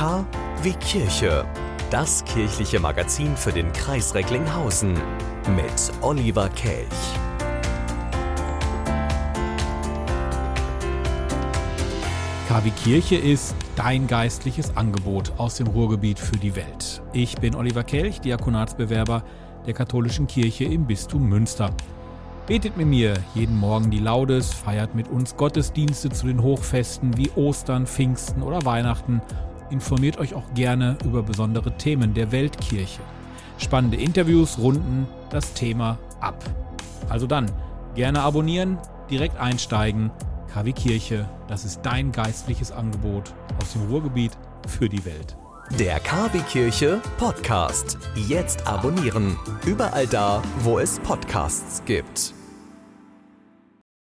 K wie Kirche. Das kirchliche Magazin für den Kreis Recklinghausen mit Oliver Kelch. KW Kirche ist dein geistliches Angebot aus dem Ruhrgebiet für die Welt. Ich bin Oliver Kelch, Diakonatsbewerber der katholischen Kirche im Bistum Münster. Betet mit mir jeden Morgen die Laudes, feiert mit uns Gottesdienste zu den Hochfesten wie Ostern, Pfingsten oder Weihnachten. Informiert euch auch gerne über besondere Themen der Weltkirche. Spannende Interviews runden das Thema ab. Also dann, gerne abonnieren, direkt einsteigen. KW Kirche, das ist dein geistliches Angebot aus dem Ruhrgebiet für die Welt. Der KW Kirche Podcast. Jetzt abonnieren. Überall da, wo es Podcasts gibt.